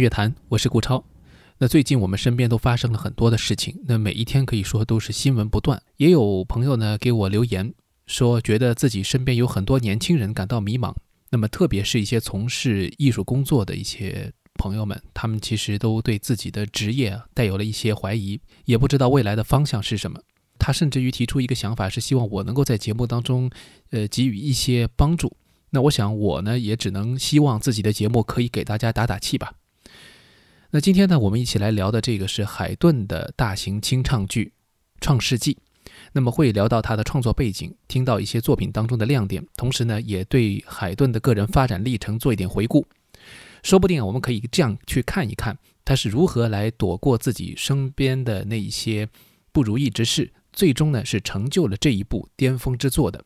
乐坛，我是顾超。那最近我们身边都发生了很多的事情，那每一天可以说都是新闻不断。也有朋友呢给我留言说，觉得自己身边有很多年轻人感到迷茫。那么特别是一些从事艺术工作的一些朋友们，他们其实都对自己的职业带有了一些怀疑，也不知道未来的方向是什么。他甚至于提出一个想法，是希望我能够在节目当中，呃，给予一些帮助。那我想我呢，也只能希望自己的节目可以给大家打打气吧。那今天呢，我们一起来聊的这个是海顿的大型清唱剧《创世纪》，那么会聊到他的创作背景，听到一些作品当中的亮点，同时呢，也对海顿的个人发展历程做一点回顾。说不定啊我们可以这样去看一看，他是如何来躲过自己身边的那一些不如意之事，最终呢是成就了这一部巅峰之作的。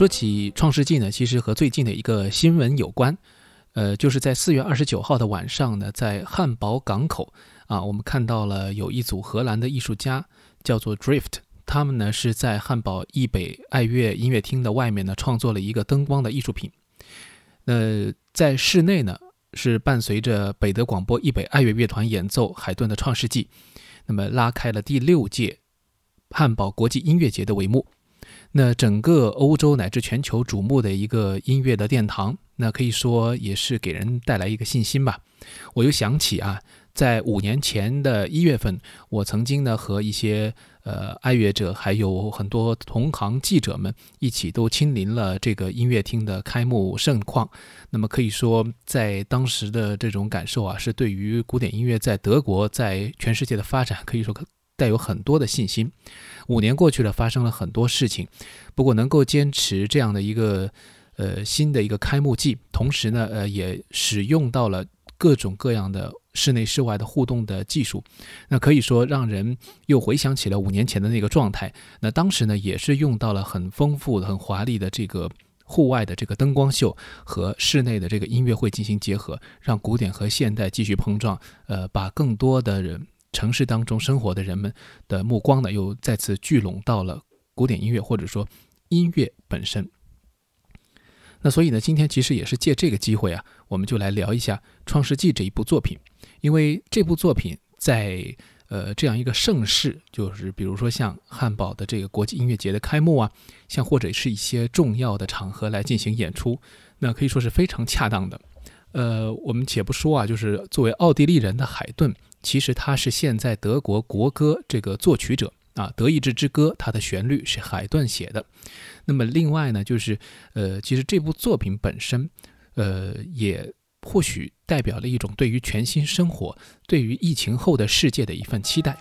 说起《创世纪》呢，其实和最近的一个新闻有关，呃，就是在四月二十九号的晚上呢，在汉堡港口啊，我们看到了有一组荷兰的艺术家，叫做 Drift，他们呢是在汉堡易北爱乐音乐厅的外面呢创作了一个灯光的艺术品。呃，在室内呢是伴随着北德广播易北爱乐乐团演奏海顿的《创世纪》，那么拉开了第六届汉堡国际音乐节的帷幕。那整个欧洲乃至全球瞩目的一个音乐的殿堂，那可以说也是给人带来一个信心吧。我又想起啊，在五年前的一月份，我曾经呢和一些呃爱乐者，还有很多同行记者们一起都亲临了这个音乐厅的开幕盛况。那么可以说，在当时的这种感受啊，是对于古典音乐在德国在全世界的发展，可以说带有很多的信心。五年过去了，发生了很多事情，不过能够坚持这样的一个呃新的一个开幕季，同时呢，呃也使用到了各种各样的室内室外的互动的技术，那可以说让人又回想起了五年前的那个状态。那当时呢，也是用到了很丰富、很华丽的这个户外的这个灯光秀和室内的这个音乐会进行结合，让古典和现代继续碰撞，呃，把更多的人。城市当中生活的人们的目光呢，又再次聚拢到了古典音乐或者说音乐本身。那所以呢，今天其实也是借这个机会啊，我们就来聊一下《创世纪》这一部作品，因为这部作品在呃这样一个盛世，就是比如说像汉堡的这个国际音乐节的开幕啊，像或者是一些重要的场合来进行演出，那可以说是非常恰当的。呃，我们且不说啊，就是作为奥地利人的海顿。其实他是现在德国国歌这个作曲者啊，《德意志之歌》它的旋律是海顿写的。那么另外呢，就是呃，其实这部作品本身，呃，也或许代表了一种对于全新生活、对于疫情后的世界的一份期待。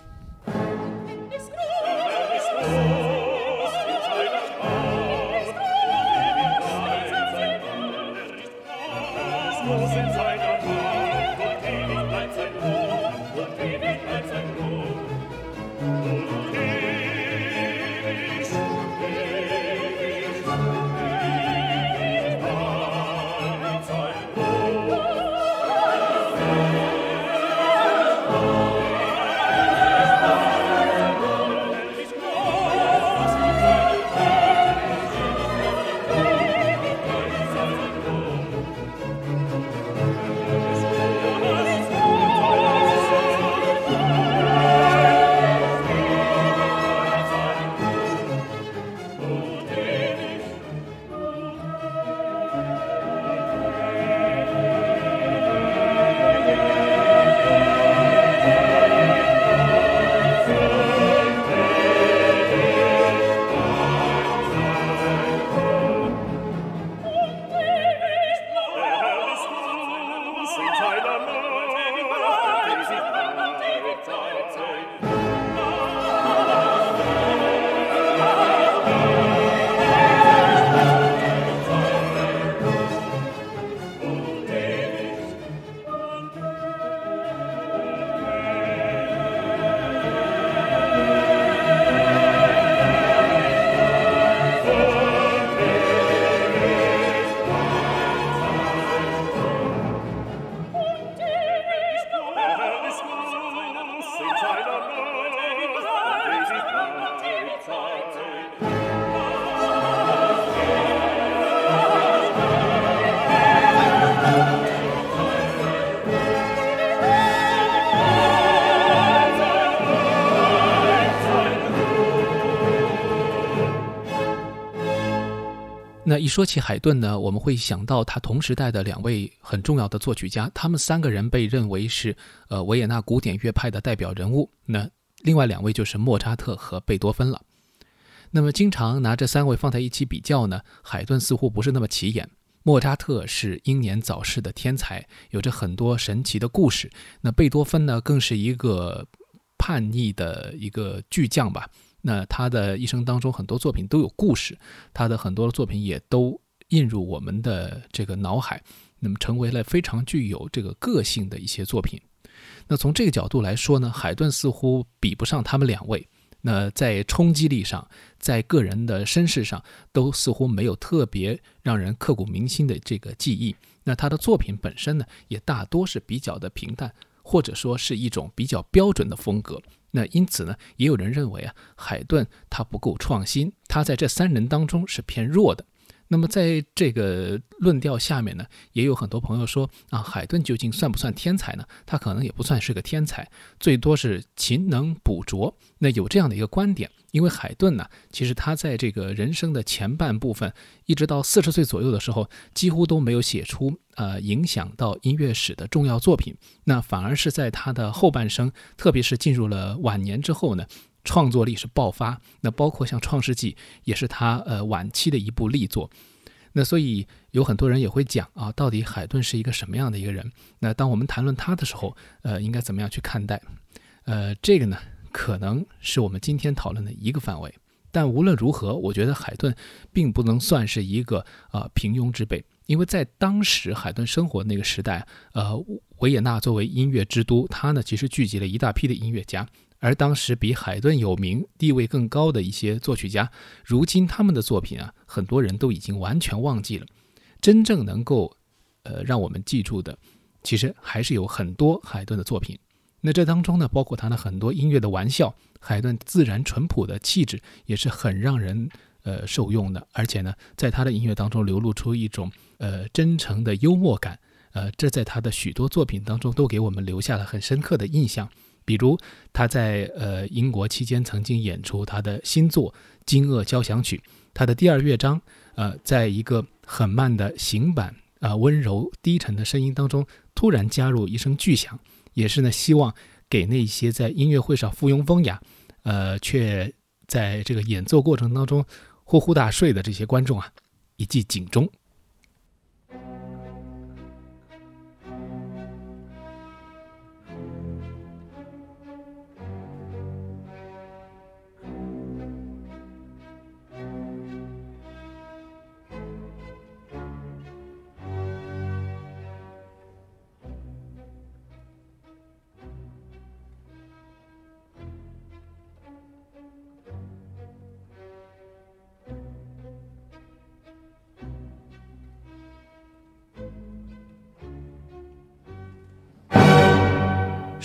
一说起海顿呢，我们会想到他同时代的两位很重要的作曲家，他们三个人被认为是呃维也纳古典乐派的代表人物。那另外两位就是莫扎特和贝多芬了。那么经常拿这三位放在一起比较呢，海顿似乎不是那么起眼。莫扎特是英年早逝的天才，有着很多神奇的故事。那贝多芬呢，更是一个叛逆的一个巨匠吧。那他的一生当中，很多作品都有故事，他的很多的作品也都印入我们的这个脑海，那么成为了非常具有这个个性的一些作品。那从这个角度来说呢，海顿似乎比不上他们两位。那在冲击力上，在个人的身世上，都似乎没有特别让人刻骨铭心的这个记忆。那他的作品本身呢，也大多是比较的平淡，或者说是一种比较标准的风格。那因此呢，也有人认为啊，海顿他不够创新，他在这三人当中是偏弱的。那么在这个论调下面呢，也有很多朋友说啊，海顿究竟算不算天才呢？他可能也不算是个天才，最多是勤能补拙。那有这样的一个观点，因为海顿呢，其实他在这个人生的前半部分，一直到四十岁左右的时候，几乎都没有写出呃影响到音乐史的重要作品。那反而是在他的后半生，特别是进入了晚年之后呢。创作力是爆发，那包括像《创世纪》也是他呃晚期的一部力作。那所以有很多人也会讲啊，到底海顿是一个什么样的一个人？那当我们谈论他的时候，呃，应该怎么样去看待？呃，这个呢，可能是我们今天讨论的一个范围。但无论如何，我觉得海顿并不能算是一个啊平庸之辈，因为在当时海顿生活那个时代，呃，维也纳作为音乐之都，它呢其实聚集了一大批的音乐家。而当时比海顿有名、地位更高的一些作曲家，如今他们的作品啊，很多人都已经完全忘记了。真正能够，呃，让我们记住的，其实还是有很多海顿的作品。那这当中呢，包括他的很多音乐的玩笑，海顿自然淳朴的气质也是很让人呃受用的。而且呢，在他的音乐当中流露出一种呃真诚的幽默感，呃，这在他的许多作品当中都给我们留下了很深刻的印象。比如他在呃英国期间曾经演出他的新作《惊愕交响曲》，他的第二乐章，呃，在一个很慢的行板啊温柔低沉的声音当中，突然加入一声巨响，也是呢希望给那些在音乐会上附庸风雅，呃，却在这个演奏过程当中呼呼大睡的这些观众啊一记警钟。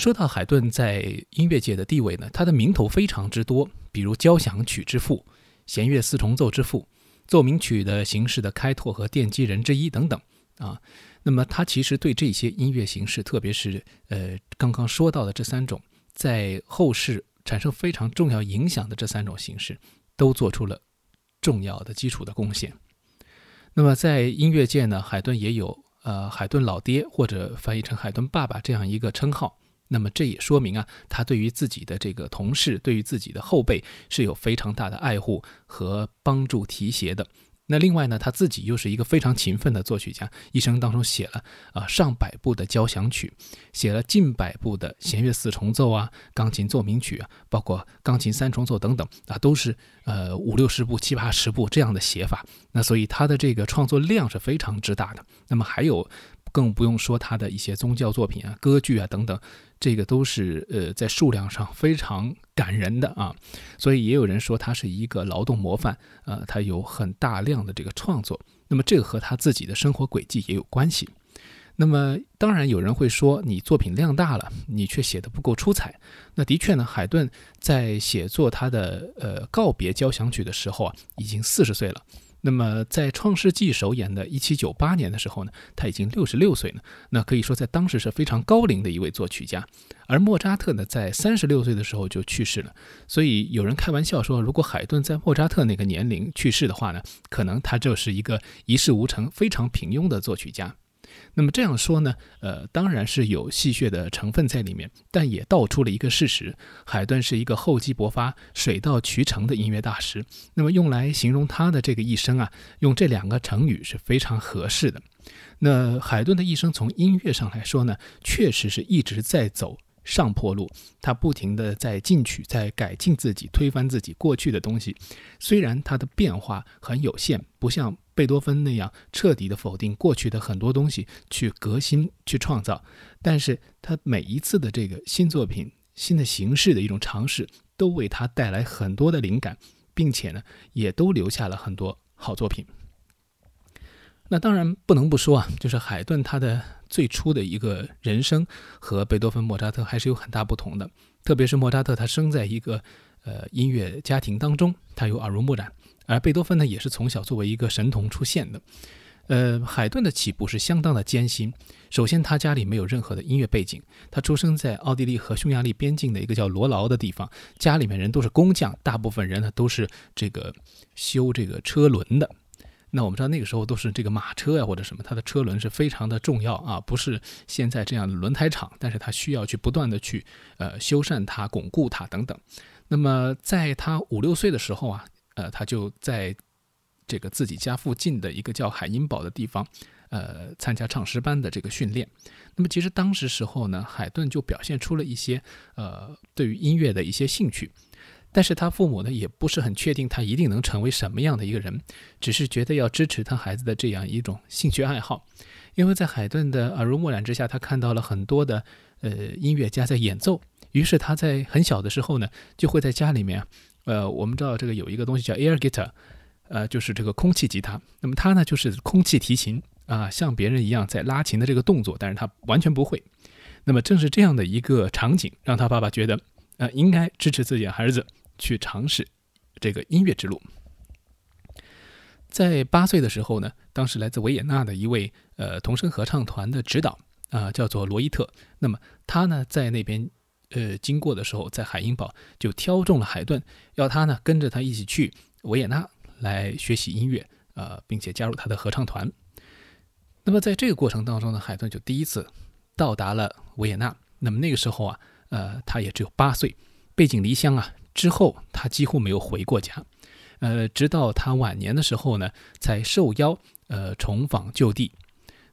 说到海顿在音乐界的地位呢，他的名头非常之多，比如交响曲之父、弦乐四重奏之父、奏鸣曲的形式的开拓和奠基人之一等等啊。那么他其实对这些音乐形式，特别是呃刚刚说到的这三种，在后世产生非常重要影响的这三种形式，都做出了重要的基础的贡献。那么在音乐界呢，海顿也有呃海顿老爹或者翻译成海顿爸爸这样一个称号。那么这也说明啊，他对于自己的这个同事，对于自己的后辈是有非常大的爱护和帮助提携的。那另外呢，他自己又是一个非常勤奋的作曲家，一生当中写了啊上百部的交响曲，写了近百部的弦乐四重奏啊、钢琴奏鸣曲啊，包括钢琴三重奏等等啊，都是呃五六十部、七八十部这样的写法。那所以他的这个创作量是非常之大的。那么还有。更不用说他的一些宗教作品啊、歌剧啊等等，这个都是呃在数量上非常感人的啊，所以也有人说他是一个劳动模范，呃，他有很大量的这个创作。那么这个和他自己的生活轨迹也有关系。那么当然有人会说，你作品量大了，你却写的不够出彩。那的确呢，海顿在写作他的呃告别交响曲的时候啊，已经四十岁了。那么，在《创世纪》首演的1798年的时候呢，他已经六十六岁了。那可以说，在当时是非常高龄的一位作曲家。而莫扎特呢，在三十六岁的时候就去世了。所以有人开玩笑说，如果海顿在莫扎特那个年龄去世的话呢，可能他就是一个一事无成、非常平庸的作曲家。那么这样说呢，呃，当然是有戏谑的成分在里面，但也道出了一个事实：海顿是一个厚积薄发、水到渠成的音乐大师。那么用来形容他的这个一生啊，用这两个成语是非常合适的。那海顿的一生从音乐上来说呢，确实是一直在走。上坡路，他不停地在进取，在改进自己，推翻自己过去的东西。虽然他的变化很有限，不像贝多芬那样彻底的否定过去的很多东西，去革新、去创造，但是他每一次的这个新作品、新的形式的一种尝试，都为他带来很多的灵感，并且呢，也都留下了很多好作品。那当然不能不说啊，就是海顿他的最初的一个人生和贝多芬、莫扎特还是有很大不同的。特别是莫扎特，他生在一个呃音乐家庭当中，他有耳濡目染；而贝多芬呢，也是从小作为一个神童出现的。呃，海顿的起步是相当的艰辛。首先，他家里没有任何的音乐背景，他出生在奥地利和匈牙利边境的一个叫罗劳的地方，家里面人都是工匠，大部分人呢都是这个修这个车轮的。那我们知道那个时候都是这个马车呀或者什么，它的车轮是非常的重要啊，不是现在这样的轮胎厂，但是他需要去不断的去呃修缮它、巩固它等等。那么在他五六岁的时候啊，呃，他就在这个自己家附近的一个叫海因堡的地方，呃，参加唱诗班的这个训练。那么其实当时时候呢，海顿就表现出了一些呃对于音乐的一些兴趣，但是他父母呢也不是很确定他一定能成为什么样的一个人，只是觉得要支持他孩子的这样一种兴趣爱好，因为在海顿的耳濡目染之下，他看到了很多的呃音乐家在演奏。于是他在很小的时候呢，就会在家里面，呃，我们知道这个有一个东西叫 air guitar，呃，就是这个空气吉他。那么他呢，就是空气提琴啊，像别人一样在拉琴的这个动作，但是他完全不会。那么正是这样的一个场景，让他爸爸觉得，呃，应该支持自己的孩子去尝试这个音乐之路。在八岁的时候呢，当时来自维也纳的一位呃童声合唱团的指导啊，叫做罗伊特。那么他呢，在那边。呃，经过的时候，在海因堡就挑中了海顿，要他呢跟着他一起去维也纳来学习音乐，呃，并且加入他的合唱团。那么在这个过程当中呢，海顿就第一次到达了维也纳。那么那个时候啊，呃，他也只有八岁，背井离乡啊。之后他几乎没有回过家，呃，直到他晚年的时候呢，才受邀呃重访旧地。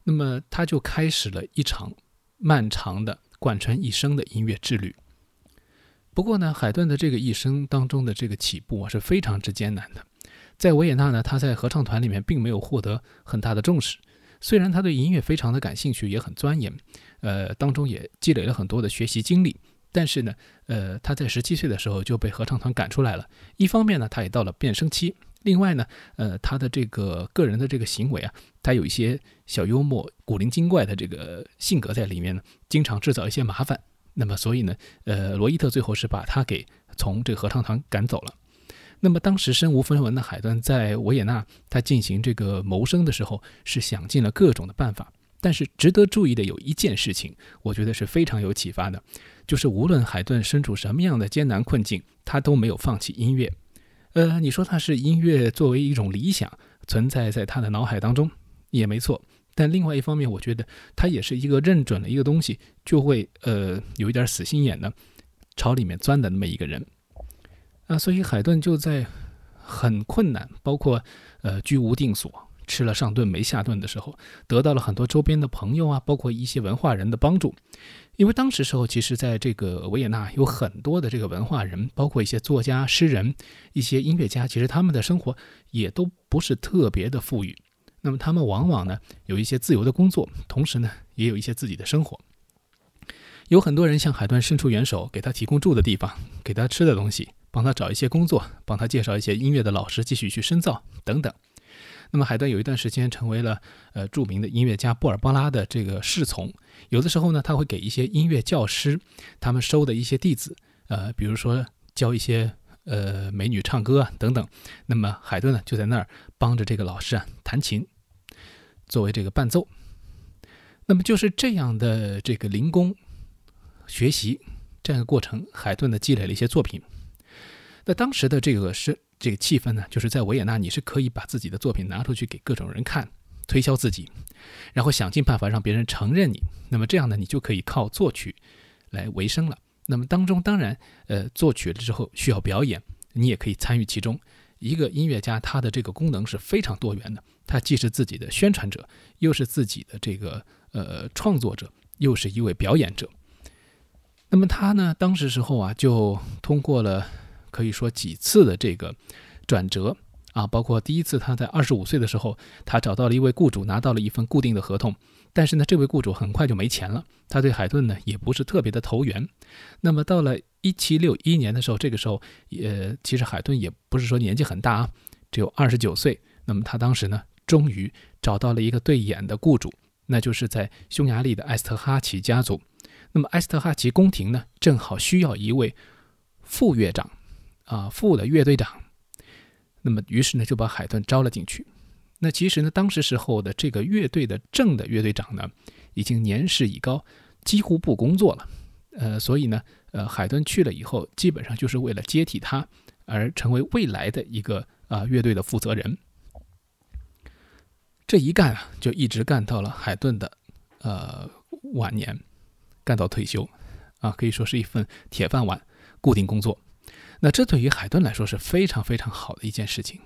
那么他就开始了一场漫长的。贯穿一生的音乐之旅。不过呢，海顿的这个一生当中的这个起步啊是非常之艰难的。在维也纳呢，他在合唱团里面并没有获得很大的重视。虽然他对音乐非常的感兴趣，也很钻研，呃，当中也积累了很多的学习经历。但是呢，呃，他在十七岁的时候就被合唱团赶出来了。一方面呢，他也到了变声期。另外呢，呃，他的这个个人的这个行为啊，他有一些小幽默、古灵精怪的这个性格在里面呢，经常制造一些麻烦。那么，所以呢，呃，罗伊特最后是把他给从这个合唱团赶走了。那么，当时身无分文的海顿在维也纳，他进行这个谋生的时候，是想尽了各种的办法。但是，值得注意的有一件事情，我觉得是非常有启发的，就是无论海顿身处什么样的艰难困境，他都没有放弃音乐。呃，你说他是音乐作为一种理想存在在他的脑海当中也没错，但另外一方面，我觉得他也是一个认准了一个东西就会呃有一点死心眼的朝里面钻的那么一个人啊，所以海顿就在很困难，包括呃居无定所。吃了上顿没下顿的时候，得到了很多周边的朋友啊，包括一些文化人的帮助。因为当时时候，其实在这个维也纳有很多的这个文化人，包括一些作家、诗人、一些音乐家，其实他们的生活也都不是特别的富裕。那么他们往往呢有一些自由的工作，同时呢也有一些自己的生活。有很多人向海顿伸出援手，给他提供住的地方，给他吃的东西，帮他找一些工作，帮他介绍一些音乐的老师继续去深造等等。那么海顿有一段时间成为了呃著名的音乐家布尔巴拉的这个侍从，有的时候呢他会给一些音乐教师他们收的一些弟子，呃比如说教一些呃美女唱歌啊等等，那么海顿呢就在那儿帮着这个老师啊弹琴，作为这个伴奏。那么就是这样的这个零工学习这样一个过程，海顿呢积累了一些作品。那当时的这个是。这个气氛呢，就是在维也纳，你是可以把自己的作品拿出去给各种人看，推销自己，然后想尽办法让别人承认你。那么这样呢，你就可以靠作曲来维生了。那么当中当然，呃，作曲了之后需要表演，你也可以参与其中。一个音乐家他的这个功能是非常多元的，他既是自己的宣传者，又是自己的这个呃创作者，又是一位表演者。那么他呢，当时时候啊，就通过了。可以说几次的这个转折啊，包括第一次他在二十五岁的时候，他找到了一位雇主，拿到了一份固定的合同。但是呢，这位雇主很快就没钱了，他对海顿呢也不是特别的投缘。那么到了一七六一年的时候，这个时候也其实海顿也不是说年纪很大啊，只有二十九岁。那么他当时呢，终于找到了一个对眼的雇主，那就是在匈牙利的埃斯特哈奇家族。那么埃斯特哈奇宫廷呢，正好需要一位副乐长。啊，副的乐队长，那么于是呢就把海顿招了进去。那其实呢，当时时候的这个乐队的正的乐队长呢，已经年事已高，几乎不工作了。呃，所以呢，呃，海顿去了以后，基本上就是为了接替他而成为未来的一个啊乐队的负责人。这一干啊，就一直干到了海顿的呃晚年，干到退休，啊，可以说是一份铁饭碗，固定工作。那这对于海顿来说是非常非常好的一件事情。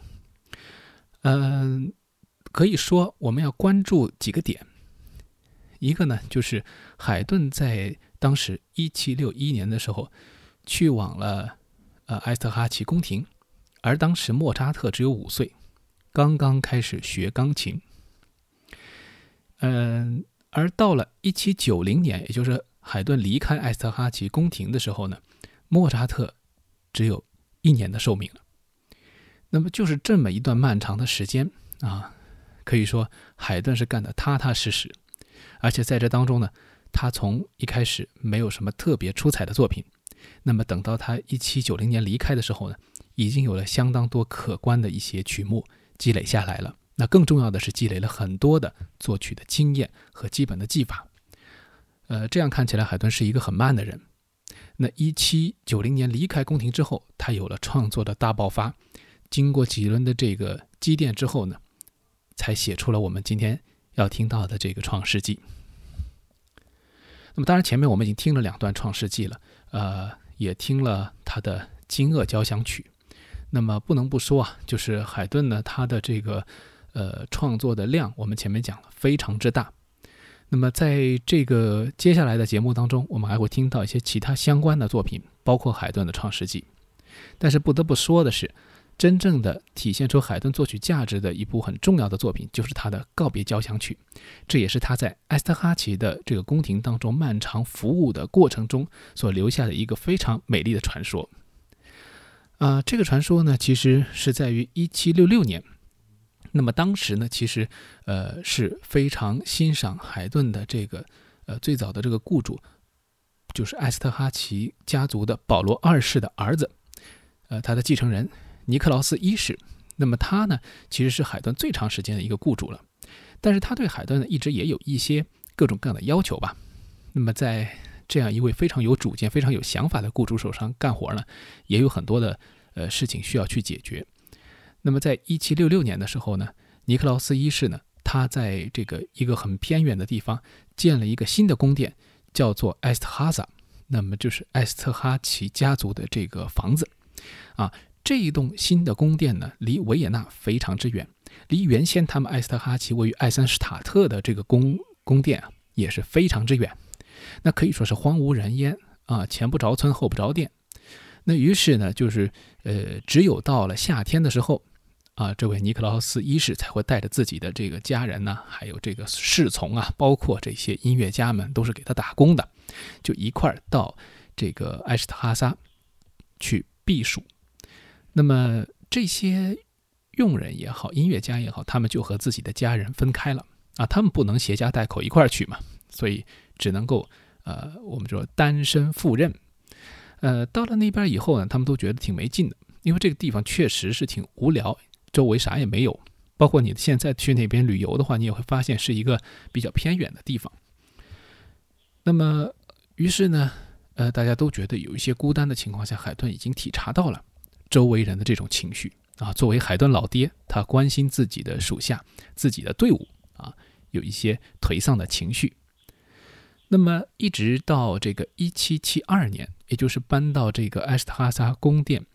嗯，可以说我们要关注几个点，一个呢就是海顿在当时一七六一年的时候去往了呃埃斯特哈奇宫廷，而当时莫扎特只有五岁，刚刚开始学钢琴。嗯，而到了一七九零年，也就是海顿离开埃斯特哈奇宫廷的时候呢，莫扎特只有一年的寿命了。那么就是这么一段漫长的时间啊，可以说海顿是干得踏踏实实，而且在这当中呢，他从一开始没有什么特别出彩的作品，那么等到他一七九零年离开的时候呢，已经有了相当多可观的一些曲目积累下来了。那更重要的是积累了很多的作曲的经验和基本的技法，呃，这样看起来海顿是一个很慢的人。那一七九零年离开宫廷之后，他有了创作的大爆发，经过几轮的这个积淀之后呢，才写出了我们今天要听到的这个《创世纪》。那么当然前面我们已经听了两段《创世纪》了，呃，也听了他的《惊愕交响曲》。那么不能不说啊，就是海顿呢，他的这个。呃，创作的量我们前面讲了非常之大。那么在这个接下来的节目当中，我们还会听到一些其他相关的作品，包括海顿的《创世纪》。但是不得不说的是，真正的体现出海顿作曲价值的一部很重要的作品，就是他的《告别交响曲》。这也是他在埃斯特哈奇的这个宫廷当中漫长服务的过程中所留下的一个非常美丽的传说。啊，这个传说呢，其实是在于1766年。那么当时呢，其实，呃，是非常欣赏海顿的这个，呃，最早的这个雇主，就是艾斯特哈奇家族的保罗二世的儿子，呃，他的继承人尼克劳斯一世。那么他呢，其实是海顿最长时间的一个雇主了，但是他对海顿呢，一直也有一些各种各样的要求吧。那么在这样一位非常有主见、非常有想法的雇主手上干活呢，也有很多的呃事情需要去解决。那么，在一七六六年的时候呢，尼克劳斯一世呢，他在这个一个很偏远的地方建了一个新的宫殿，叫做埃斯特哈萨，那么就是埃斯特哈奇家族的这个房子，啊，这一栋新的宫殿呢，离维也纳非常之远，离原先他们埃斯特哈奇位于爱森施塔特的这个宫宫殿啊，也是非常之远，那可以说是荒无人烟啊，前不着村后不着店。那于是呢，就是呃，只有到了夏天的时候。啊，这位尼克劳斯一世才会带着自己的这个家人呢，还有这个侍从啊，包括这些音乐家们，都是给他打工的，就一块儿到这个埃什特哈萨去避暑。那么这些佣人也好，音乐家也好，他们就和自己的家人分开了啊，他们不能携家带口一块儿去嘛，所以只能够呃，我们说单身赴任。呃，到了那边以后呢，他们都觉得挺没劲的，因为这个地方确实是挺无聊。周围啥也没有，包括你现在去那边旅游的话，你也会发现是一个比较偏远的地方。那么，于是呢，呃，大家都觉得有一些孤单的情况下，海顿已经体察到了周围人的这种情绪啊。作为海顿老爹，他关心自己的属下、自己的队伍啊，有一些颓丧的情绪。那么，一直到这个一七七二年，也就是搬到这个埃斯特哈萨宫殿，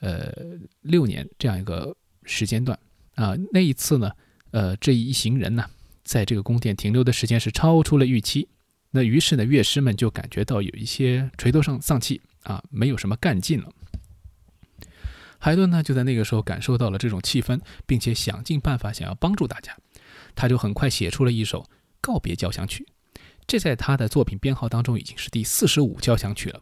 呃，六年这样一个。时间段啊，那一次呢，呃，这一行人呢，在这个宫殿停留的时间是超出了预期。那于是呢，乐师们就感觉到有一些垂头丧丧气啊，没有什么干劲了。海顿呢，就在那个时候感受到了这种气氛，并且想尽办法想要帮助大家。他就很快写出了一首告别交响曲，这在他的作品编号当中已经是第四十五交响曲了。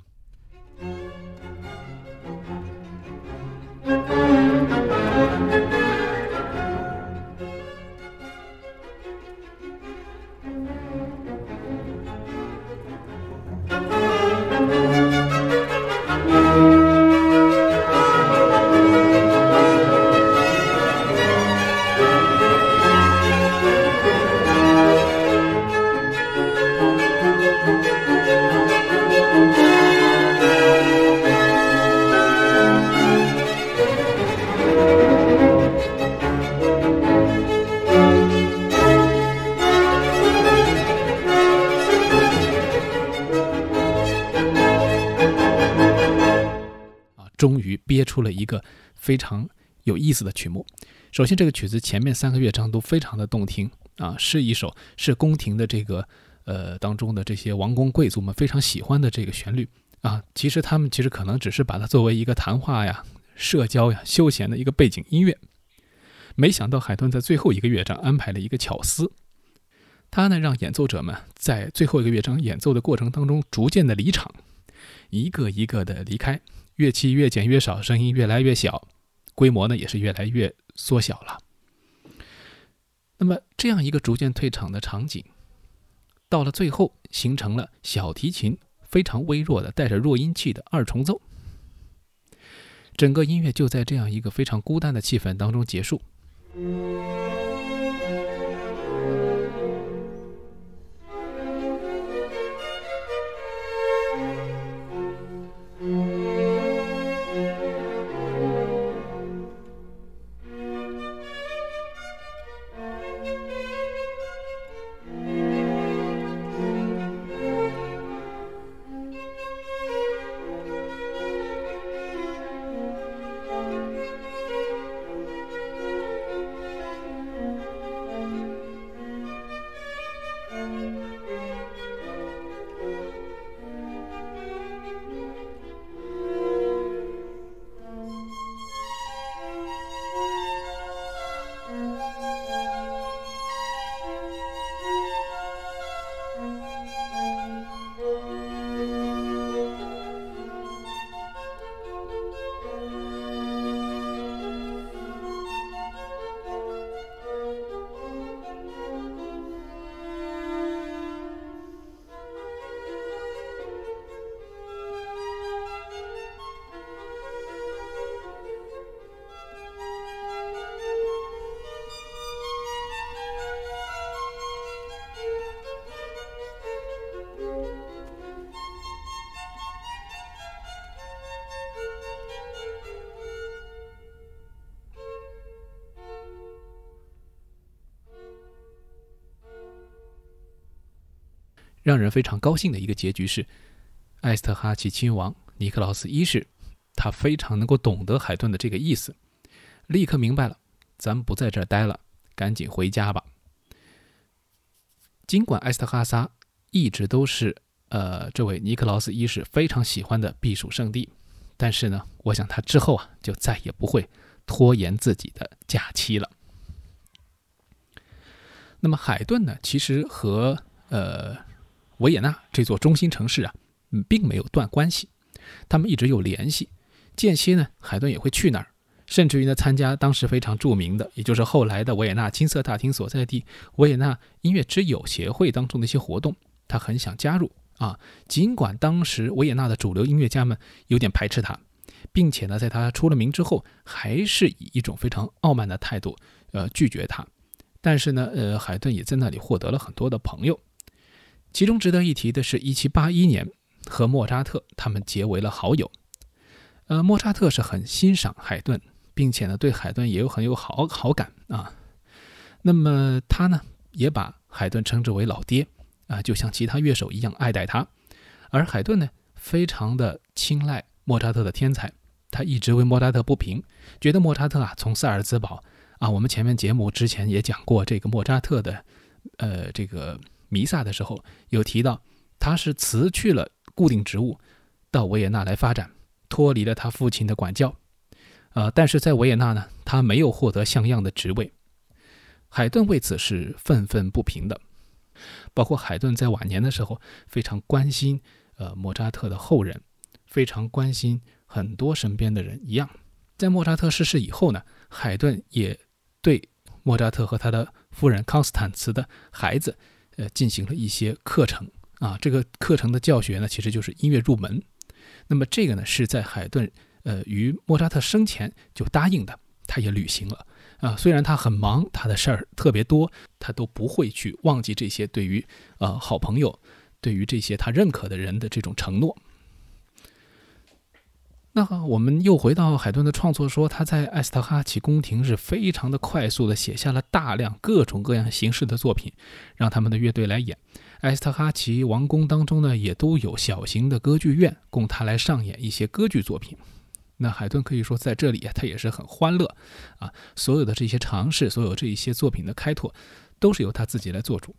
憋出了一个非常有意思的曲目。首先，这个曲子前面三个乐章都非常的动听啊，是一首是宫廷的这个呃当中的这些王公贵族们非常喜欢的这个旋律啊。其实他们其实可能只是把它作为一个谈话呀、社交呀、休闲的一个背景音乐。没想到海顿在最后一个乐章安排了一个巧思，他呢让演奏者们在最后一个乐章演奏的过程当中逐渐的离场，一个一个的离开，乐器越减越少，声音越来越小，规模呢也是越来越缩小了。那么这样一个逐渐退场的场景，到了最后形成了小提琴非常微弱的带着弱音器的二重奏，整个音乐就在这样一个非常孤单的气氛当中结束。让人非常高兴的一个结局是，埃斯特哈奇亲王尼克劳斯一世，他非常能够懂得海顿的这个意思，立刻明白了，咱不在这儿待了，赶紧回家吧。尽管埃斯特哈萨一直都是呃这位尼克劳斯一世非常喜欢的避暑胜地，但是呢，我想他之后啊就再也不会拖延自己的假期了。那么海顿呢，其实和呃。维也纳这座中心城市啊，嗯，并没有断关系，他们一直有联系。间歇呢，海顿也会去那儿，甚至于呢，参加当时非常著名的，也就是后来的维也纳金色大厅所在地维也纳音乐之友协会当中的一些活动，他很想加入啊。尽管当时维也纳的主流音乐家们有点排斥他，并且呢，在他出了名之后，还是以一种非常傲慢的态度，呃，拒绝他。但是呢，呃，海顿也在那里获得了很多的朋友。其中值得一提的是，一七八一年和莫扎特他们结为了好友。呃，莫扎特是很欣赏海顿，并且呢对海顿也有很有好好感啊。那么他呢也把海顿称之为老爹啊，就像其他乐手一样爱戴他。而海顿呢非常的青睐莫扎特的天才，他一直为莫扎特不平，觉得莫扎特啊从萨尔兹堡啊，我们前面节目之前也讲过这个莫扎特的呃这个。弥撒的时候有提到，他是辞去了固定职务，到维也纳来发展，脱离了他父亲的管教。呃，但是在维也纳呢，他没有获得像样的职位。海顿为此是愤愤不平的。包括海顿在晚年的时候，非常关心呃莫扎特的后人，非常关心很多身边的人一样。在莫扎特逝世以后呢，海顿也对莫扎特和他的夫人康斯坦茨的孩子。呃，进行了一些课程啊，这个课程的教学呢，其实就是音乐入门。那么这个呢，是在海顿呃于莫扎特生前就答应的，他也履行了啊。虽然他很忙，他的事儿特别多，他都不会去忘记这些对于呃好朋友，对于这些他认可的人的这种承诺。那我们又回到海顿的创作，说他在埃斯特哈奇宫廷是非常的快速的写下了大量各种各样形式的作品，让他们的乐队来演。埃斯特哈奇王宫当中呢，也都有小型的歌剧院供他来上演一些歌剧作品。那海顿可以说在这里，他也是很欢乐啊。所有的这些尝试，所有这一些作品的开拓，都是由他自己来做主。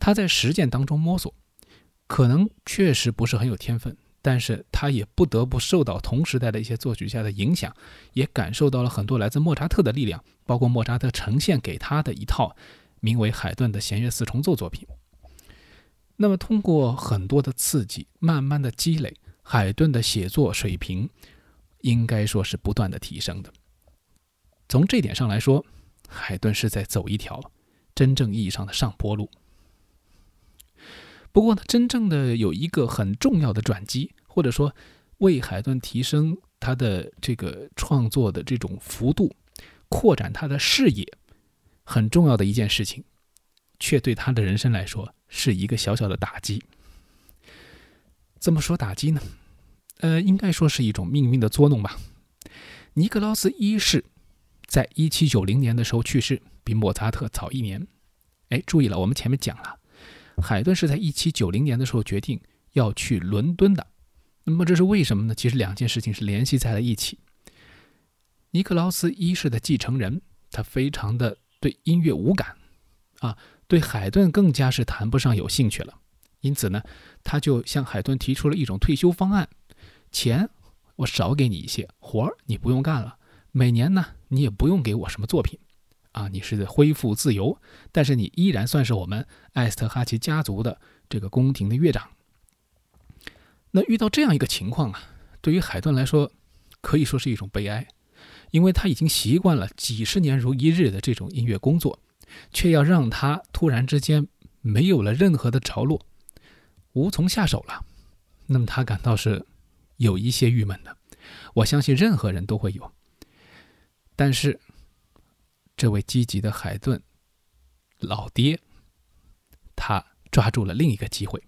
他在实践当中摸索，可能确实不是很有天分，但是他也不得不受到同时代的一些作曲家的影响，也感受到了很多来自莫扎特的力量，包括莫扎特呈现给他的一套名为海顿的弦乐四重奏作品。那么，通过很多的刺激，慢慢的积累，海顿的写作水平。应该说是不断的提升的。从这点上来说，海顿是在走一条真正意义上的上坡路。不过呢，真正的有一个很重要的转机，或者说为海顿提升他的这个创作的这种幅度、扩展他的视野，很重要的一件事情，却对他的人生来说是一个小小的打击。怎么说打击呢？呃，应该说是一种命运的捉弄吧。尼克劳斯一世在一七九零年的时候去世，比莫扎特早一年。哎，注意了，我们前面讲了，海顿是在一七九零年的时候决定要去伦敦的。那么这是为什么呢？其实两件事情是联系在了一起。尼克劳斯一世的继承人，他非常的对音乐无感啊，对海顿更加是谈不上有兴趣了。因此呢，他就向海顿提出了一种退休方案。钱我少给你一些，活儿你不用干了。每年呢，你也不用给我什么作品，啊，你是恢复自由，但是你依然算是我们艾斯特哈奇家族的这个宫廷的乐长。那遇到这样一个情况啊，对于海顿来说，可以说是一种悲哀，因为他已经习惯了几十年如一日的这种音乐工作，却要让他突然之间没有了任何的着落，无从下手了。那么他感到是。有一些郁闷的，我相信任何人都会有。但是，这位积极的海顿老爹，他抓住了另一个机会。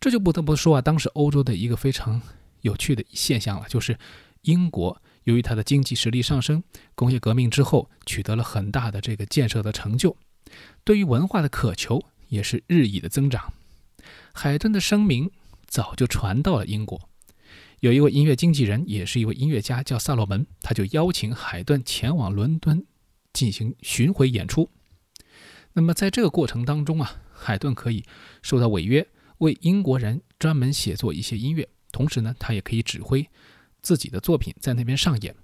这就不得不说啊，当时欧洲的一个非常有趣的现象了，就是英国由于它的经济实力上升，工业革命之后取得了很大的这个建设的成就，对于文化的渴求也是日益的增长。海顿的声名。早就传到了英国，有一位音乐经纪人，也是一位音乐家，叫萨洛门，他就邀请海顿前往伦敦进行巡回演出。那么在这个过程当中啊，海顿可以受到违约，为英国人专门写作一些音乐，同时呢，他也可以指挥自己的作品在那边上演。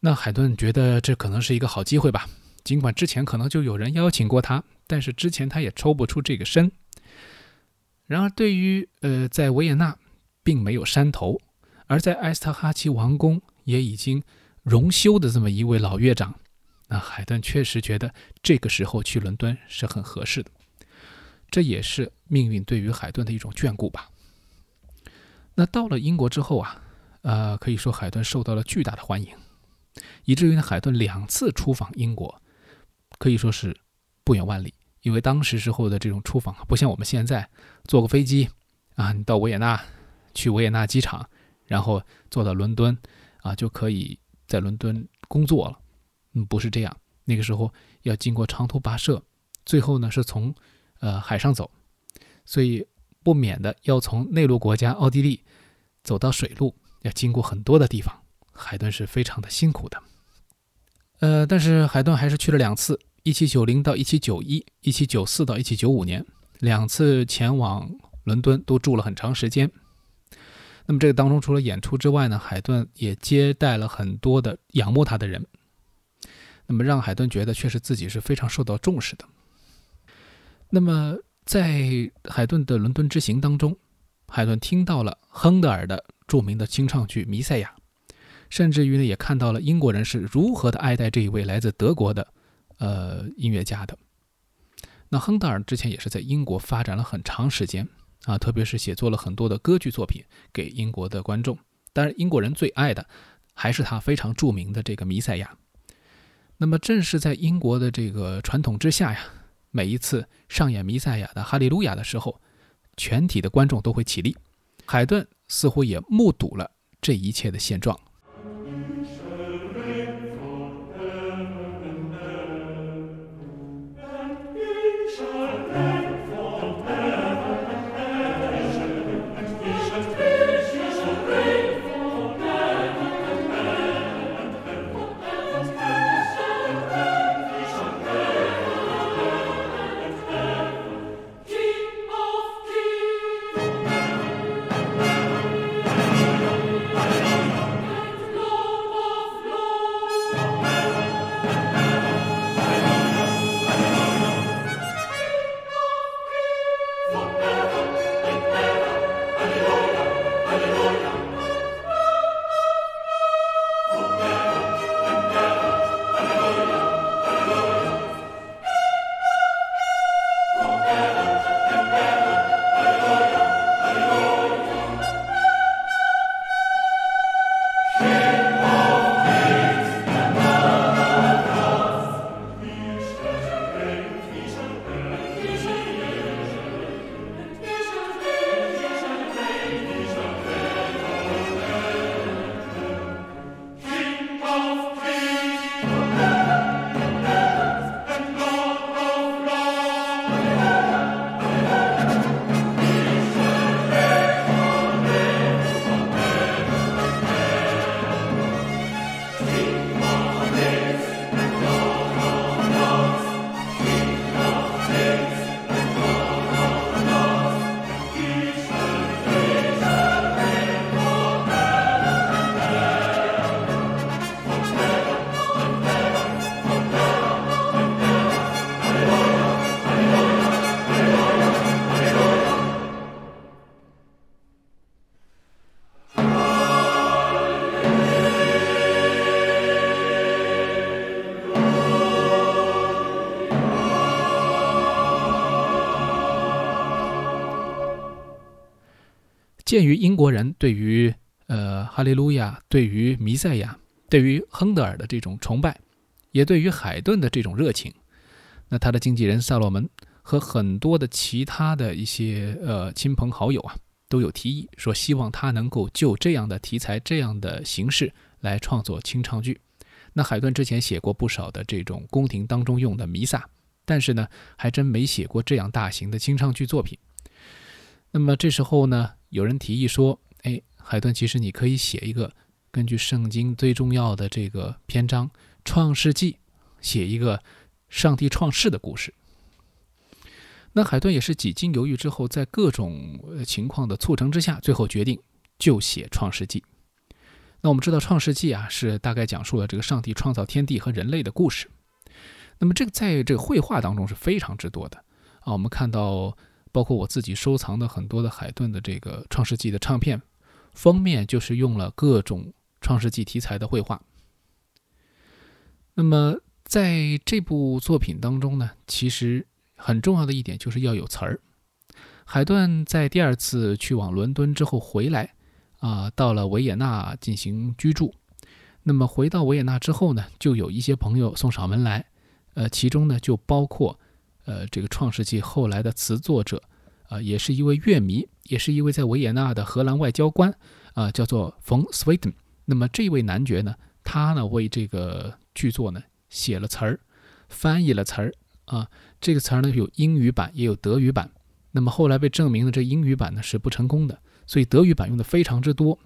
那海顿觉得这可能是一个好机会吧，尽管之前可能就有人邀请过他，但是之前他也抽不出这个身。然而，对于呃，在维也纳并没有山头，而在埃斯特哈奇王宫也已经荣休的这么一位老乐长，那海顿确实觉得这个时候去伦敦是很合适的。这也是命运对于海顿的一种眷顾吧。那到了英国之后啊，呃，可以说海顿受到了巨大的欢迎，以至于呢，海顿两次出访英国，可以说是不远万里。因为当时时候的这种出访不像我们现在坐个飞机啊，你到维也纳去维也纳机场，然后坐到伦敦啊，就可以在伦敦工作了。嗯，不是这样，那个时候要经过长途跋涉，最后呢是从呃海上走，所以不免的要从内陆国家奥地利走到水路，要经过很多的地方，海顿是非常的辛苦的。呃，但是海顿还是去了两次。一七九零到一七九一，一七九四到一七九五年，两次前往伦敦都住了很长时间。那么这个当中，除了演出之外呢，海顿也接待了很多的仰慕他的人。那么让海顿觉得确实自己是非常受到重视的。那么在海顿的伦敦之行当中，海顿听到了亨德尔的著名的清唱剧《弥赛亚》，甚至于呢也看到了英国人是如何的爱戴这一位来自德国的。呃，音乐家的那亨德尔之前也是在英国发展了很长时间啊，特别是写作了很多的歌剧作品给英国的观众。当然，英国人最爱的还是他非常著名的这个《弥赛亚》。那么，正是在英国的这个传统之下呀，每一次上演《弥赛亚》的《哈利路亚》的时候，全体的观众都会起立。海顿似乎也目睹了这一切的现状。鉴于英国人对于呃哈利路亚、对于弥赛亚、对于亨德尔的这种崇拜，也对于海顿的这种热情，那他的经纪人萨洛门和很多的其他的一些呃亲朋好友啊，都有提议说，希望他能够就这样的题材、这样的形式来创作清唱剧。那海顿之前写过不少的这种宫廷当中用的弥撒，但是呢，还真没写过这样大型的清唱剧作品。那么这时候呢，有人提议说：“哎，海顿，其实你可以写一个根据圣经最重要的这个篇章《创世纪》，写一个上帝创世的故事。”那海顿也是几经犹豫之后，在各种情况的促成之下，最后决定就写《创世纪》。那我们知道，《创世纪》啊是大概讲述了这个上帝创造天地和人类的故事。那么这个在这个绘画当中是非常之多的啊。我们看到，包括我自己收藏的很多的海顿的这个《创世纪》的唱片，封面就是用了各种《创世纪》题材的绘画。那么在这部作品当中呢，其实很重要的一点就是要有词儿。海顿在第二次去往伦敦之后回来。啊，到了维也纳进行居住。那么回到维也纳之后呢，就有一些朋友送上门来，呃，其中呢就包括，呃，这个《创世纪》后来的词作者，啊，也是一位乐迷，也是一位在维也纳的荷兰外交官，啊，叫做冯斯威登。那么这位男爵呢，他呢为这个剧作呢写了词儿，翻译了词儿，啊，这个词儿呢有英语版也有德语版。那么后来被证明了，这英语版呢是不成功的。所以德语版用的非常之多。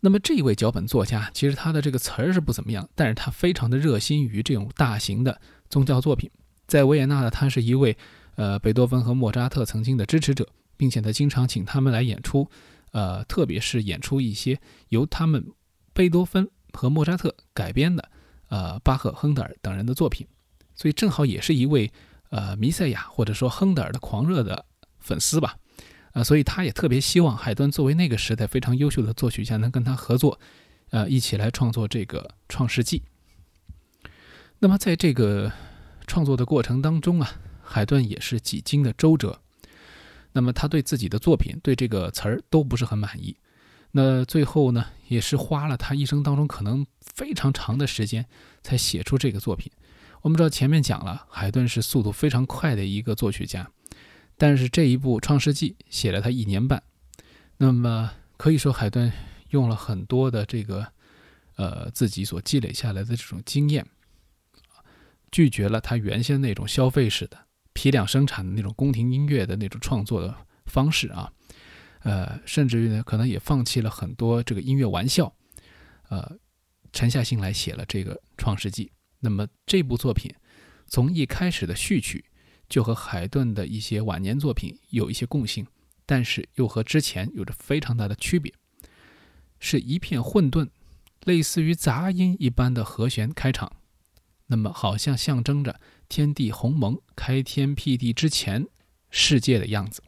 那么这位脚本作家，其实他的这个词儿是不怎么样，但是他非常的热心于这种大型的宗教作品。在维也纳呢，他是一位呃贝多芬和莫扎特曾经的支持者，并且他经常请他们来演出，呃，特别是演出一些由他们贝多芬和莫扎特改编的呃巴赫、亨德尔等人的作品。所以正好也是一位呃弥赛亚或者说亨德尔的狂热的粉丝吧。啊，所以他也特别希望海顿作为那个时代非常优秀的作曲家，能跟他合作，呃，一起来创作这个《创世纪》。那么在这个创作的过程当中啊，海顿也是几经的周折。那么他对自己的作品、对这个词儿都不是很满意。那最后呢，也是花了他一生当中可能非常长的时间才写出这个作品。我们知道前面讲了，海顿是速度非常快的一个作曲家。但是这一部《创世纪》写了他一年半，那么可以说海顿用了很多的这个，呃，自己所积累下来的这种经验，拒绝了他原先那种消费式的批量生产的那种宫廷音乐的那种创作的方式啊，呃，甚至于呢，可能也放弃了很多这个音乐玩笑，呃，沉下心来写了这个《创世纪》。那么这部作品从一开始的序曲。就和海顿的一些晚年作品有一些共性，但是又和之前有着非常大的区别，是一片混沌，类似于杂音一般的和弦开场，那么好像象征着天地鸿蒙、开天辟地之前世界的样子。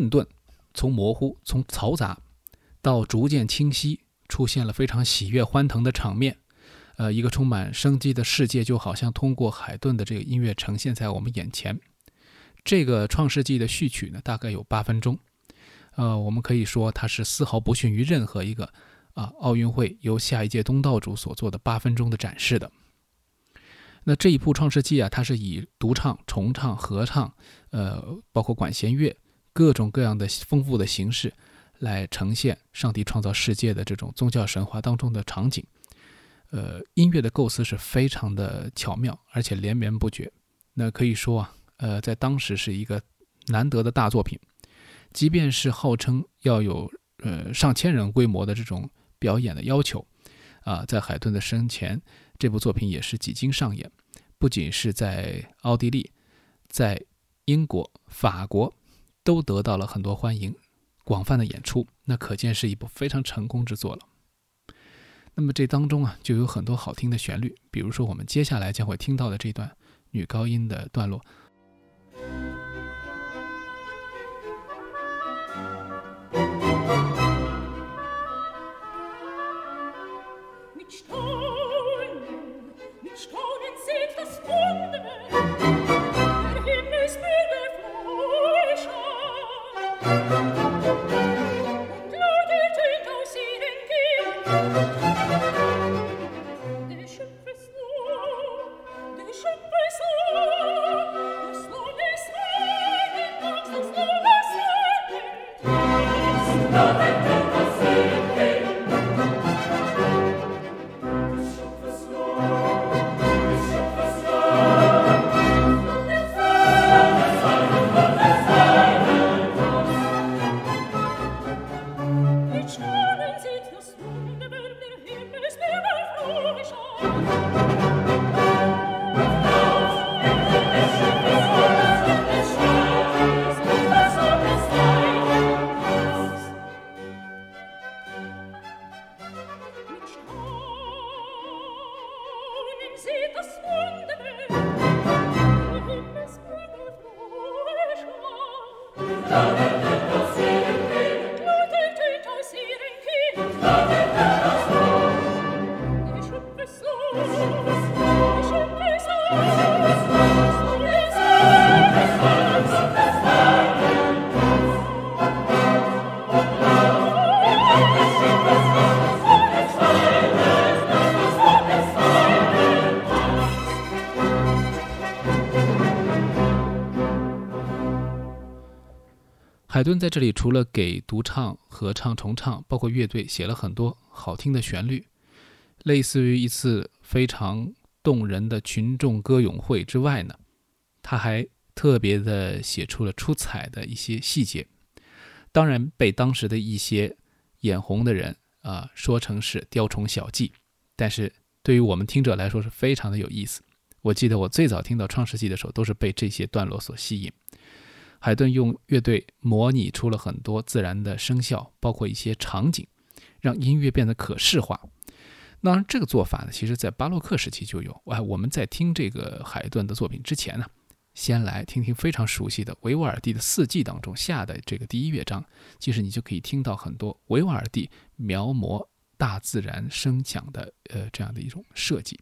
混沌，从模糊，从嘈杂，到逐渐清晰，出现了非常喜悦欢腾的场面。呃，一个充满生机的世界，就好像通过海顿的这个音乐呈现在我们眼前。这个《创世纪》的序曲呢，大概有八分钟。呃，我们可以说它是丝毫不逊于任何一个啊奥运会由下一届东道主所做的八分钟的展示的。那这一部《创世纪》啊，它是以独唱、重唱、合唱，呃，包括管弦乐各种各样的丰富的形式，来呈现上帝创造世界的这种宗教神话当中的场景。呃，音乐的构思是非常的巧妙，而且连绵不绝。那可以说啊，呃，在当时是一个难得的大作品。即便是号称要有呃上千人规模的这种表演的要求，啊，在海顿的生前，这部作品也是几经上演。不仅是在奥地利，在英国、法国，都得到了很多欢迎，广泛的演出。那可见是一部非常成功之作了。那么这当中啊，就有很多好听的旋律，比如说我们接下来将会听到的这段女高音的段落。顿在这里除了给独唱、合唱、重唱，包括乐队写了很多好听的旋律，类似于一次非常动人的群众歌咏会之外呢，他还特别的写出了出彩的一些细节。当然，被当时的一些眼红的人啊说成是雕虫小技，但是对于我们听者来说是非常的有意思。我记得我最早听到《创世纪》的时候，都是被这些段落所吸引。海顿用乐队模拟出了很多自然的声效，包括一些场景，让音乐变得可视化。当然，这个做法呢，其实在巴洛克时期就有。哎，我们在听这个海顿的作品之前呢，先来听听非常熟悉的维瓦尔第的《四季》当中下的这个第一乐章，其实你就可以听到很多维瓦尔第描摹大自然声响的呃这样的一种设计。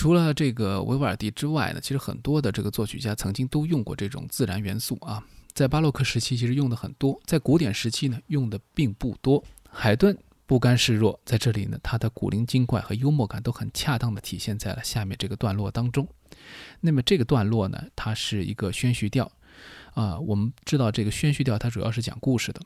除了这个维瓦尔第之外呢，其实很多的这个作曲家曾经都用过这种自然元素啊。在巴洛克时期，其实用的很多；在古典时期呢，用的并不多。海顿不甘示弱，在这里呢，他的古灵精怪和幽默感都很恰当的体现在了下面这个段落当中。那么这个段落呢，它是一个宣叙调啊。我们知道这个宣叙调它主要是讲故事的。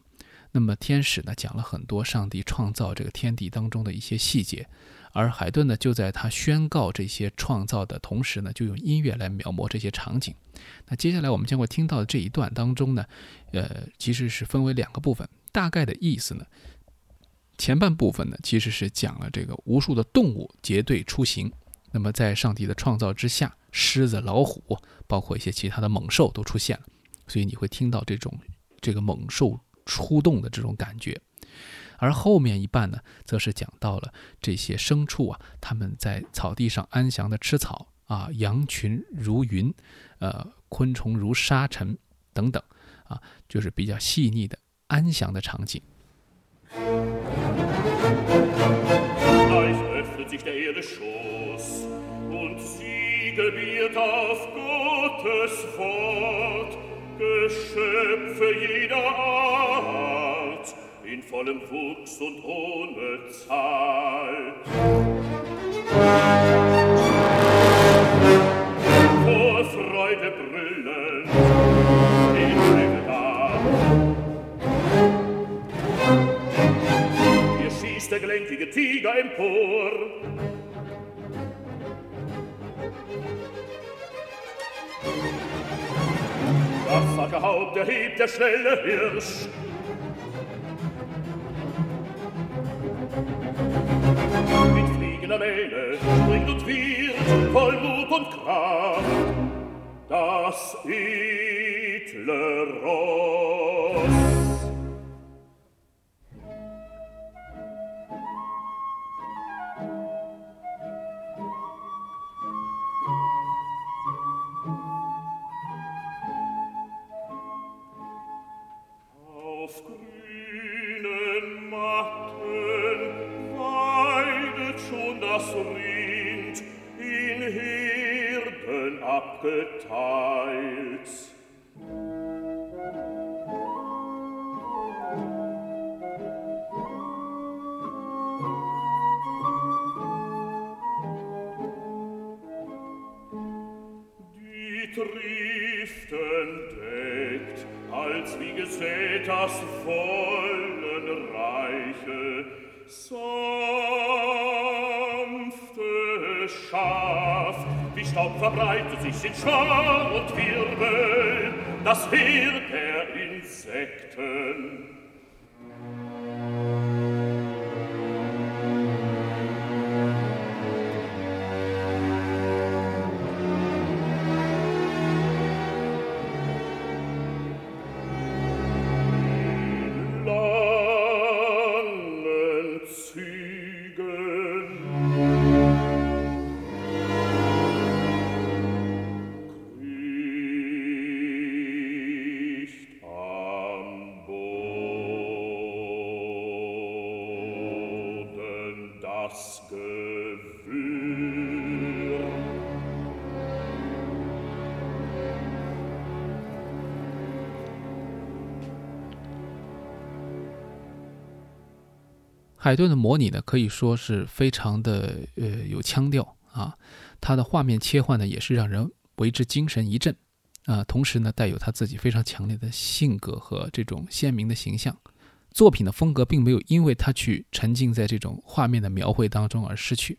那么天使呢，讲了很多上帝创造这个天地当中的一些细节。而海顿呢，就在他宣告这些创造的同时呢，就用音乐来描摹这些场景。那接下来我们将会听到的这一段当中呢，呃，其实是分为两个部分。大概的意思呢，前半部分呢，其实是讲了这个无数的动物结队出行。那么在上帝的创造之下，狮子、老虎，包括一些其他的猛兽都出现了，所以你会听到这种这个猛兽出动的这种感觉。而后面一半呢，则是讲到了这些牲畜啊，他们在草地上安详的吃草啊，羊群如云，呃，昆虫如沙尘等等啊，就是比较细腻的安详的场景。In vollem Wuchs und ohne Zahl. Vor Freude brüllen, in Himmel da. Hier schießt der gelenkige Tiger empor, Das Sacker Haupt erhebt der schnelle Hirsch, eigner Mähne bringt uns wir voll Mut und Kraft das edle Ross. 海顿的模拟呢，可以说是非常的呃有腔调啊，它的画面切换呢也是让人为之精神一振啊，同时呢带有他自己非常强烈的性格和这种鲜明的形象。作品的风格并没有因为他去沉浸在这种画面的描绘当中而失去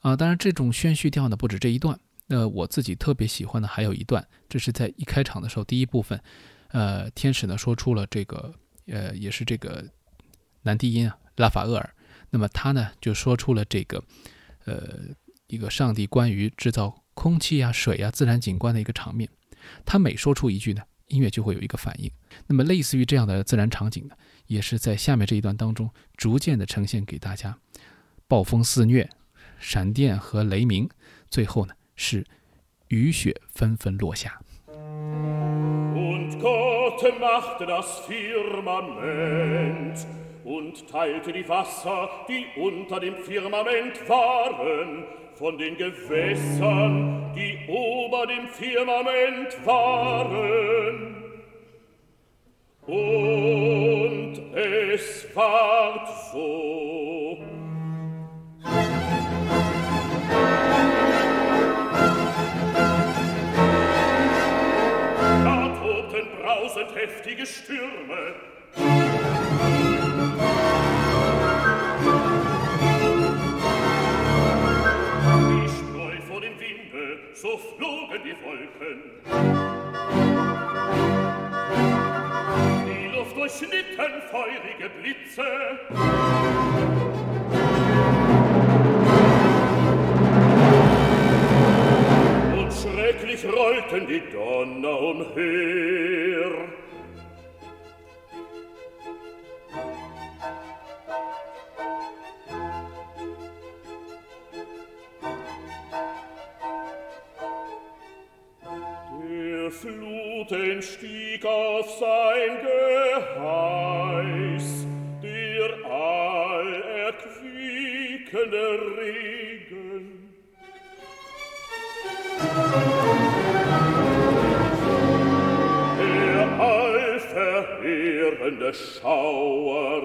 啊。当然，这种宣叙调呢不止这一段，那我自己特别喜欢的还有一段，这是在一开场的时候第一部分，呃，天使呢说出了这个呃也是这个。男低音啊，拉法厄尔，那么他呢就说出了这个，呃，一个上帝关于制造空气啊、水啊、自然景观的一个场面。他每说出一句呢，音乐就会有一个反应。那么类似于这样的自然场景呢，也是在下面这一段当中逐渐的呈现给大家：暴风肆虐，闪电和雷鸣，最后呢是雨雪纷纷落下。Teilte die Wasser, die unter dem Firmament waren, von den Gewässern, die ober dem Firmament waren. Und es ward so. Da tobten brausend heftige Stürme, so flogen die Wolken. Die Luft durchschnitten feurige Blitze. Und schrecklich rollten die Donner umher. fluten stieg auf sein geheiß der allerquickende regen. Der allverheerende schauer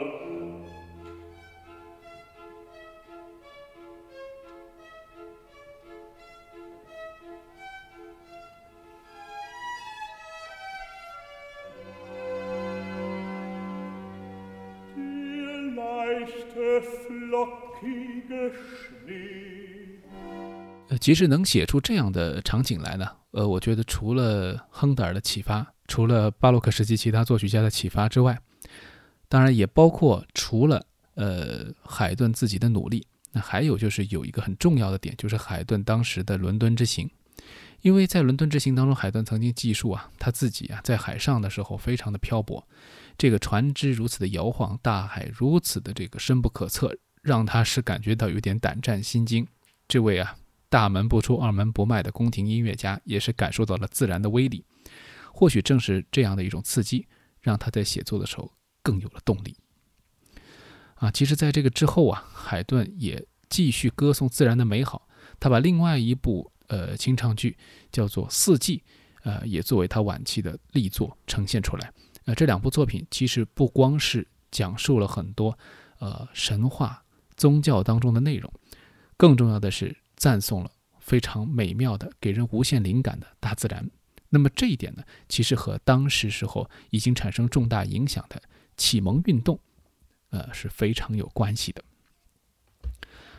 呃，其实能写出这样的场景来呢，呃，我觉得除了亨德尔的启发，除了巴洛克时期其他作曲家的启发之外，当然也包括除了呃海顿自己的努力，那还有就是有一个很重要的点，就是海顿当时的伦敦之行。因为在伦敦之行当中，海顿曾经记述啊，他自己啊在海上的时候非常的漂泊，这个船只如此的摇晃，大海如此的这个深不可测，让他是感觉到有点胆战心惊。这位啊大门不出二门不迈的宫廷音乐家，也是感受到了自然的威力。或许正是这样的一种刺激，让他在写作的时候更有了动力。啊，其实，在这个之后啊，海顿也继续歌颂自然的美好。他把另外一部呃清唱剧叫做《四季》，呃，也作为他晚期的力作呈现出来。呃，这两部作品其实不光是讲述了很多呃神话、宗教当中的内容，更重要的是赞颂了非常美妙的、给人无限灵感的大自然。那么这一点呢，其实和当时时候已经产生重大影响的启蒙运动，呃，是非常有关系的。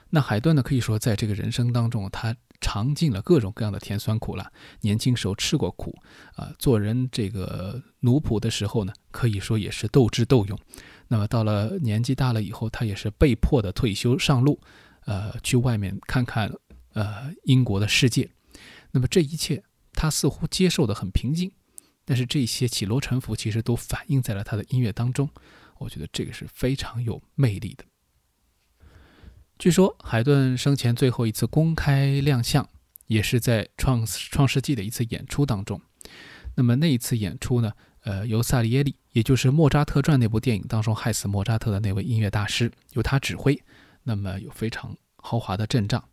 那海顿呢，可以说在这个人生当中，他尝尽了各种各样的甜酸苦辣。年轻时候吃过苦，啊、做人这个奴仆的时候呢，可以说也是斗智斗勇。那么到了年纪大了以后，他也是被迫的退休上路，呃，去外面看看呃英国的世界。那么这一切，他似乎接受的很平静，但是这些起落沉浮其实都反映在了他的音乐当中。我觉得这个是非常有魅力的。据说海顿生前最后一次公开亮相，也是在创《创世纪》的一次演出当中。那么那一次演出呢，呃，由萨里耶利，也就是《莫扎特传》那部电影当中害死莫扎特的那位音乐大师，由他指挥。那么有非常豪华的阵仗，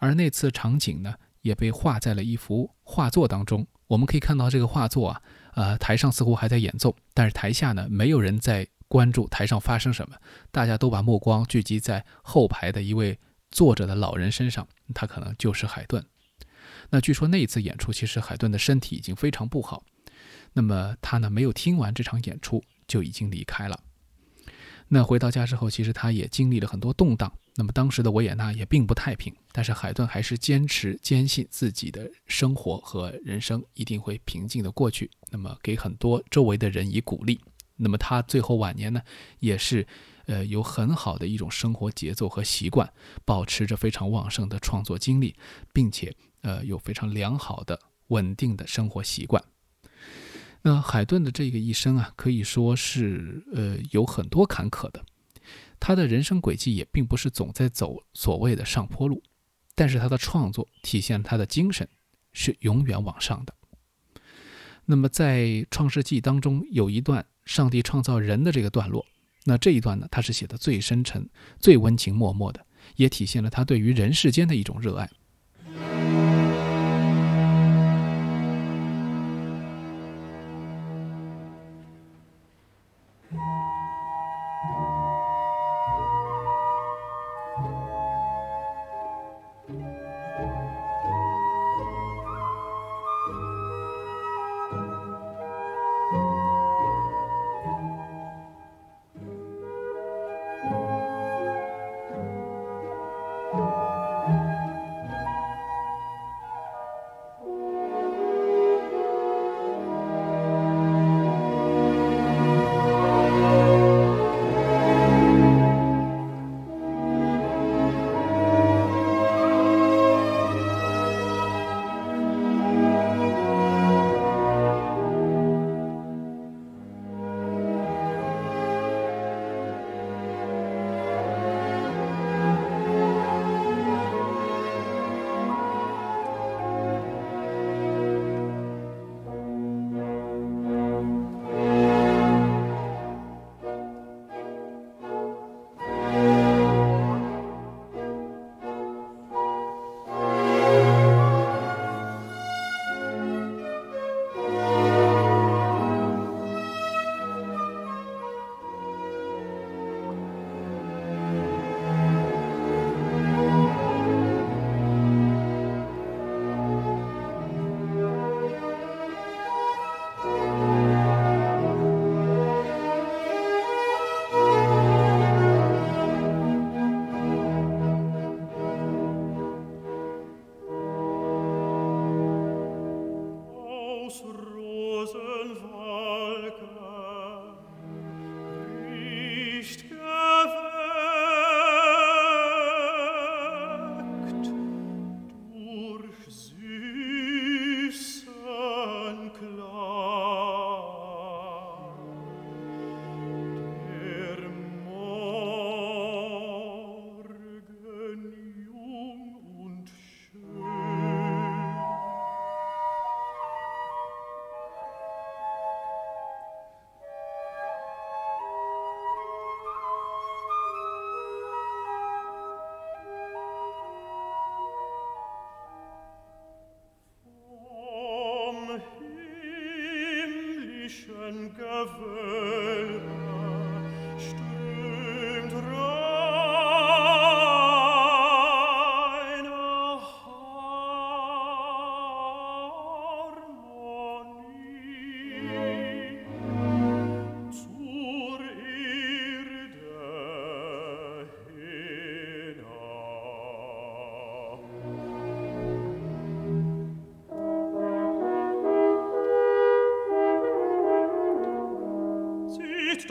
而那次场景呢，也被画在了一幅画作当中。我们可以看到这个画作啊，呃，台上似乎还在演奏，但是台下呢，没有人在关注台上发生什么，大家都把目光聚集在后排的一位坐着的老人身上，他可能就是海顿。那据说那一次演出，其实海顿的身体已经非常不好，那么他呢没有听完这场演出就已经离开了。那回到家之后，其实他也经历了很多动荡。那么当时的维也纳也并不太平，但是海顿还是坚持坚信自己的生活和人生一定会平静的过去。那么给很多周围的人以鼓励。那么他最后晚年呢，也是呃有很好的一种生活节奏和习惯，保持着非常旺盛的创作精力，并且呃有非常良好的稳定的生活习惯。那海顿的这个一生啊，可以说是呃有很多坎坷的。他的人生轨迹也并不是总在走所谓的上坡路，但是他的创作体现他的精神是永远往上的。那么在《创世纪》当中有一段上帝创造人的这个段落，那这一段呢，他是写的最深沉、最温情脉脉的，也体现了他对于人世间的一种热爱。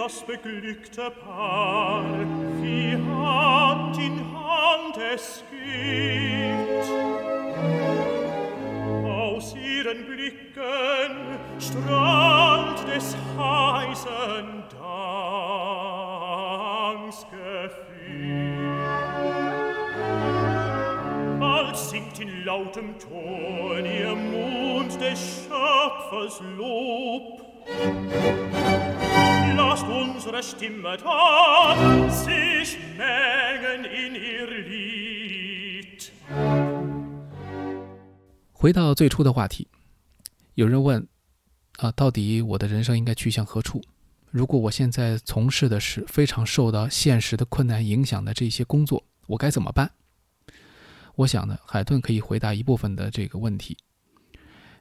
das beglückte Paar, wie Hand in Hand es geht. Aus ihren Blicken strahlt des heißen Danks Bald singt in lautem Ton ihr Mund des Schöpfers Lob, Lasst unsere Stimme da sich mengen in ihr Lied. 回到最初的话题，有人问啊，到底我的人生应该去向何处？如果我现在从事的是非常受到现实的困难影响的这些工作，我该怎么办？我想呢，海顿可以回答一部分的这个问题。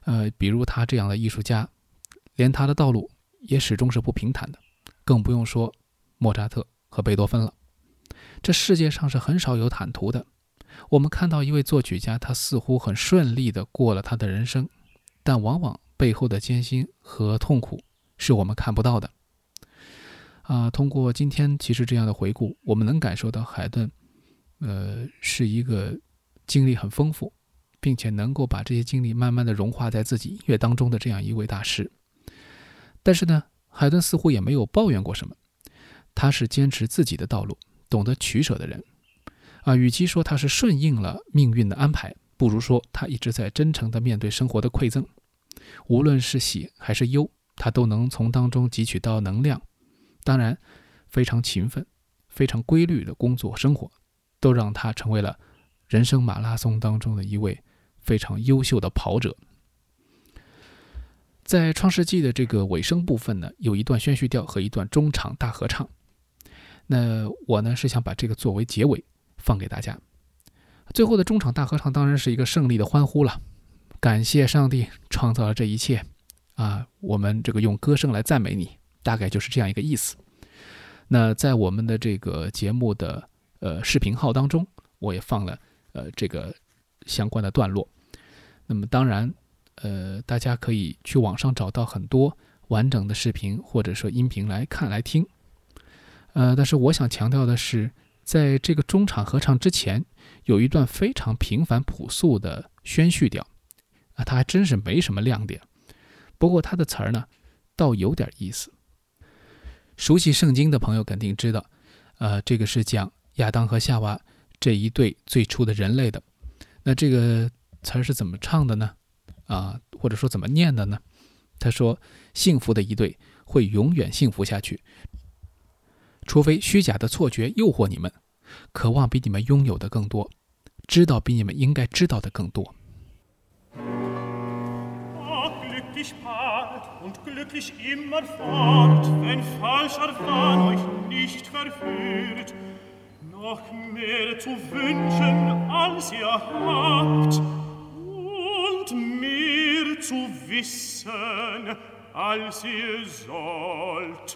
呃，比如他这样的艺术家，连他的道路也始终是不平坦的，更不用说莫扎特和贝多芬了。这世界上是很少有坦途的。我们看到一位作曲家，他似乎很顺利地过了他的人生，但往往背后的艰辛和痛苦是我们看不到的。啊，通过今天其实这样的回顾，我们能感受到海顿，呃，是一个经历很丰富，并且能够把这些经历慢慢的融化在自己音乐当中的这样一位大师。但是呢，海顿似乎也没有抱怨过什么，他是坚持自己的道路，懂得取舍的人。啊，与其说他是顺应了命运的安排，不如说他一直在真诚地面对生活的馈赠。无论是喜还是忧，他都能从当中汲取到能量。当然，非常勤奋、非常规律的工作生活，都让他成为了人生马拉松当中的一位非常优秀的跑者。在《创世纪》的这个尾声部分呢，有一段宣叙调和一段中场大合唱。那我呢是想把这个作为结尾放给大家。最后的中场大合唱当然是一个胜利的欢呼了，感谢上帝创造了这一切啊！我们这个用歌声来赞美你，大概就是这样一个意思。那在我们的这个节目的呃视频号当中，我也放了呃这个相关的段落。那么当然。呃，大家可以去网上找到很多完整的视频或者说音频来看来听。呃，但是我想强调的是，在这个中场合唱之前，有一段非常平凡朴素的宣叙调，啊，它还真是没什么亮点。不过它的词儿呢，倒有点意思。熟悉圣经的朋友肯定知道，呃，这个是讲亚当和夏娃这一对最初的人类的。那这个词儿是怎么唱的呢？啊，或者说怎么念的呢？他说：“幸福的一对会永远幸福下去，除非虚假的错觉诱惑你们，渴望比你们拥有的更多，知道比你们应该知道的更多。” Wissen, als ihr sollt。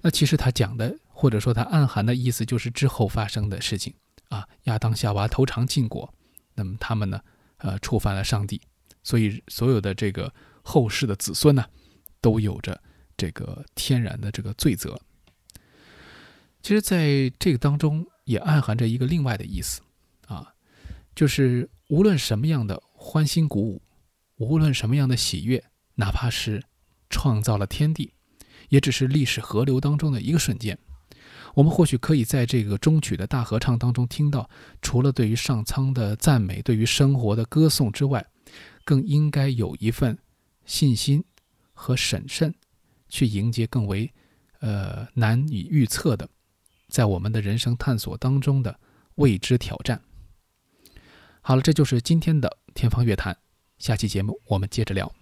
那其实他讲的，或者说他暗含的意思，就是之后发生的事情啊。亚当夏娃偷尝禁果，那么他们呢，呃，触犯了上帝，所以所有的这个后世的子孙呢，都有着这个天然的这个罪责。其实，在这个当中也暗含着一个另外的意思，就是。无论什么样的欢欣鼓舞，无论什么样的喜悦，哪怕是创造了天地，也只是历史河流当中的一个瞬间。我们或许可以在这个终曲的大合唱当中听到，除了对于上苍的赞美、对于生活的歌颂之外，更应该有一份信心和审慎，去迎接更为呃难以预测的，在我们的人生探索当中的未知挑战。好了，这就是今天的天方乐坛。下期节目我们接着聊。